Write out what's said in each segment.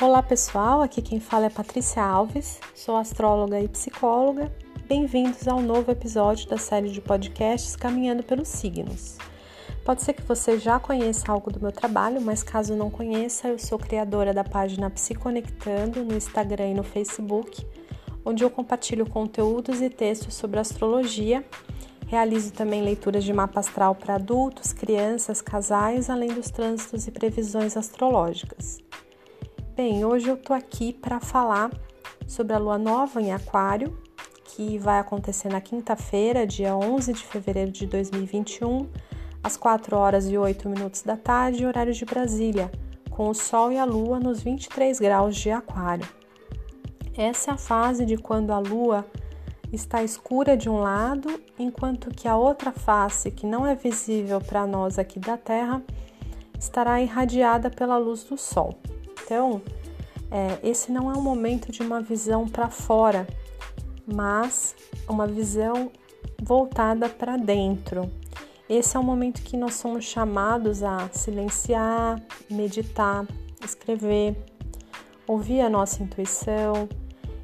Olá pessoal, aqui quem fala é Patrícia Alves, sou astróloga e psicóloga. Bem-vindos ao novo episódio da série de podcasts Caminhando pelos Signos. Pode ser que você já conheça algo do meu trabalho, mas caso não conheça, eu sou criadora da página Psiconectando no Instagram e no Facebook, onde eu compartilho conteúdos e textos sobre astrologia. Realizo também leituras de mapa astral para adultos, crianças, casais, além dos trânsitos e previsões astrológicas. Bem, hoje eu tô aqui para falar sobre a lua nova em Aquário, que vai acontecer na quinta-feira, dia 11 de fevereiro de 2021, às 4 horas e 8 minutos da tarde, horário de Brasília, com o Sol e a Lua nos 23 graus de Aquário. Essa é a fase de quando a Lua está escura de um lado, enquanto que a outra face, que não é visível para nós aqui da Terra, estará irradiada pela luz do Sol. Então, é, esse não é um momento de uma visão para fora, mas uma visão voltada para dentro. Esse é o momento que nós somos chamados a silenciar, meditar, escrever, ouvir a nossa intuição,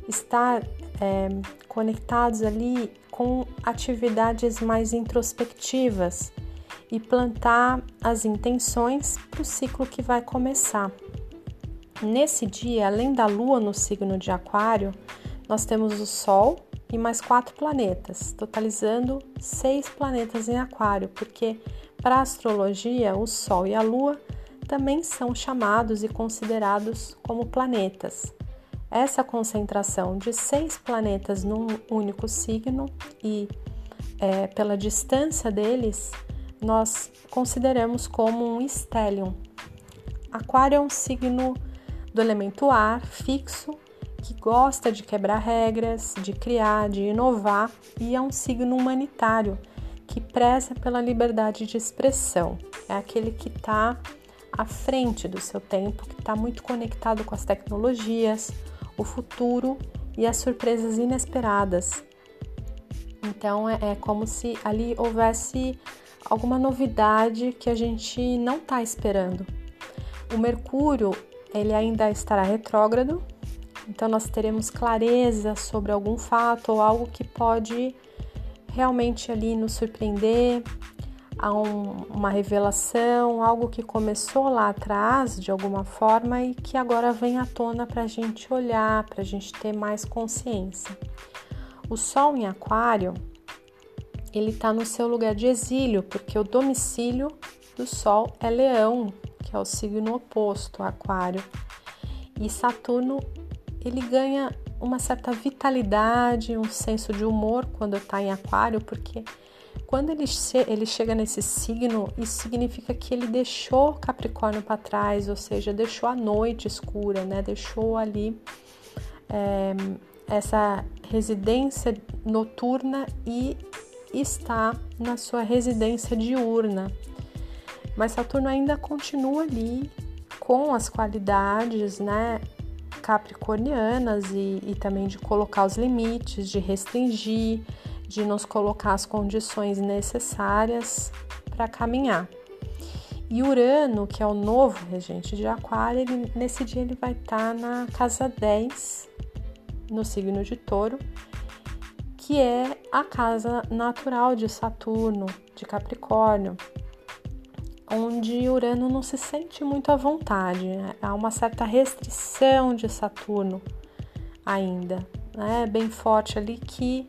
estar é, conectados ali com atividades mais introspectivas e plantar as intenções para o ciclo que vai começar. Nesse dia, além da Lua no signo de Aquário, nós temos o Sol e mais quatro planetas, totalizando seis planetas em Aquário, porque para a astrologia, o Sol e a Lua também são chamados e considerados como planetas. Essa concentração de seis planetas num único signo e é, pela distância deles, nós consideramos como um stellium. Aquário é um signo do elemento ar fixo que gosta de quebrar regras, de criar, de inovar e é um signo humanitário que preza pela liberdade de expressão. É aquele que está à frente do seu tempo, que está muito conectado com as tecnologias, o futuro e as surpresas inesperadas. Então é, é como se ali houvesse alguma novidade que a gente não está esperando. O Mercúrio ele ainda estará retrógrado, então nós teremos clareza sobre algum fato ou algo que pode realmente ali nos surpreender, a um, uma revelação, algo que começou lá atrás de alguma forma e que agora vem à tona para a gente olhar, para a gente ter mais consciência. O Sol em Aquário ele está no seu lugar de exílio, porque o domicílio do Sol é Leão, é o signo oposto, Aquário. E Saturno, ele ganha uma certa vitalidade, um senso de humor quando está em Aquário, porque quando ele, che ele chega nesse signo, isso significa que ele deixou Capricórnio para trás, ou seja, deixou a noite escura, né? Deixou ali é, essa residência noturna e está na sua residência diurna mas Saturno ainda continua ali com as qualidades, né, capricornianas e, e também de colocar os limites, de restringir, de nos colocar as condições necessárias para caminhar. E Urano, que é o novo regente de Aquário, ele, nesse dia ele vai estar tá na casa 10, no signo de Touro, que é a casa natural de Saturno, de Capricórnio onde Urano não se sente muito à vontade. Há uma certa restrição de Saturno ainda, né? bem forte ali que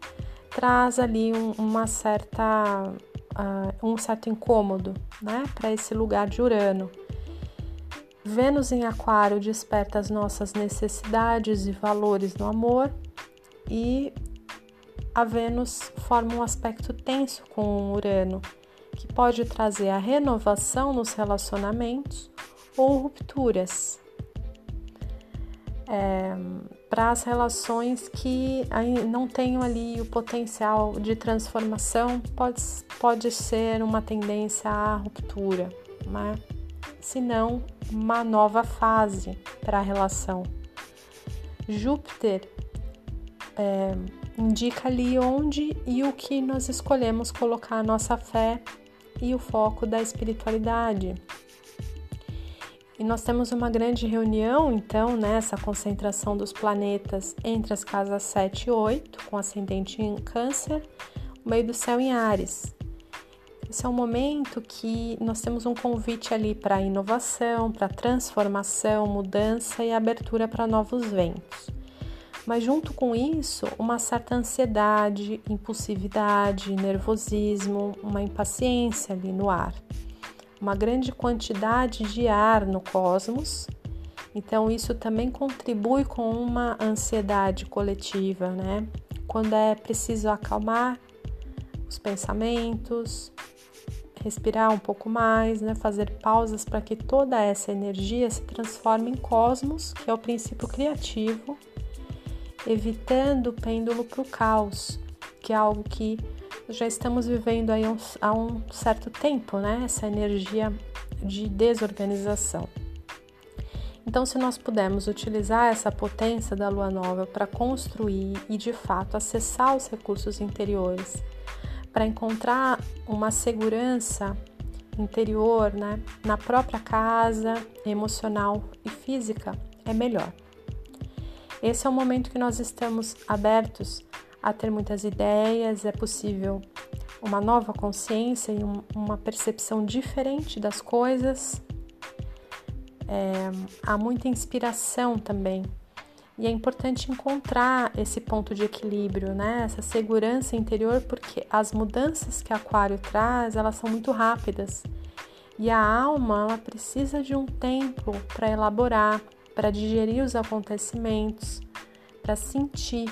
traz ali um, uma certa uh, um certo incômodo, né, para esse lugar de Urano. Vênus em Aquário desperta as nossas necessidades e valores no amor e a Vênus forma um aspecto tenso com Urano que pode trazer a renovação nos relacionamentos ou rupturas. É, para as relações que não tenham ali o potencial de transformação, pode, pode ser uma tendência à ruptura, né? se não uma nova fase para a relação. Júpiter é, indica ali onde e o que nós escolhemos colocar a nossa fé e o foco da espiritualidade. E nós temos uma grande reunião, então, nessa né, concentração dos planetas entre as casas 7 e 8, com ascendente em Câncer, o meio do céu em Ares. Esse é um momento que nós temos um convite ali para inovação, para transformação, mudança e abertura para novos ventos. Mas junto com isso, uma certa ansiedade, impulsividade, nervosismo, uma impaciência ali no ar uma grande quantidade de ar no cosmos. Então, isso também contribui com uma ansiedade coletiva, né? Quando é preciso acalmar os pensamentos, respirar um pouco mais, né? fazer pausas para que toda essa energia se transforme em cosmos, que é o princípio criativo, evitando o pêndulo para o caos, que é algo que já estamos vivendo aí há um certo tempo, né? Essa energia de desorganização. Então, se nós pudermos utilizar essa potência da lua nova para construir e de fato acessar os recursos interiores, para encontrar uma segurança interior, né, na própria casa, emocional e física, é melhor. Esse é o momento que nós estamos abertos a ter muitas ideias, é possível uma nova consciência e um, uma percepção diferente das coisas. É, há muita inspiração também. E é importante encontrar esse ponto de equilíbrio, né? Essa segurança interior, porque as mudanças que Aquário traz, elas são muito rápidas. E a alma, ela precisa de um tempo para elaborar, para digerir os acontecimentos, para sentir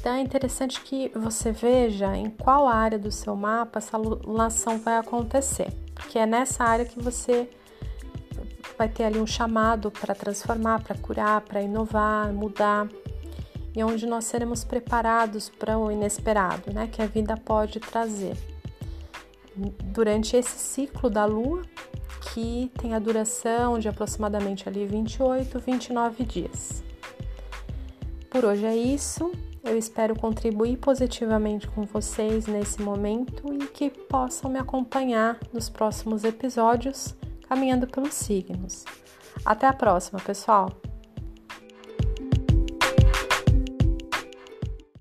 então é interessante que você veja em qual área do seu mapa essa lunação vai acontecer, porque é nessa área que você vai ter ali um chamado para transformar, para curar, para inovar, mudar, e onde nós seremos preparados para o inesperado, né, que a vida pode trazer. Durante esse ciclo da lua, que tem a duração de aproximadamente ali 28, 29 dias. Por hoje é isso. Eu espero contribuir positivamente com vocês nesse momento e que possam me acompanhar nos próximos episódios caminhando pelos signos. Até a próxima, pessoal!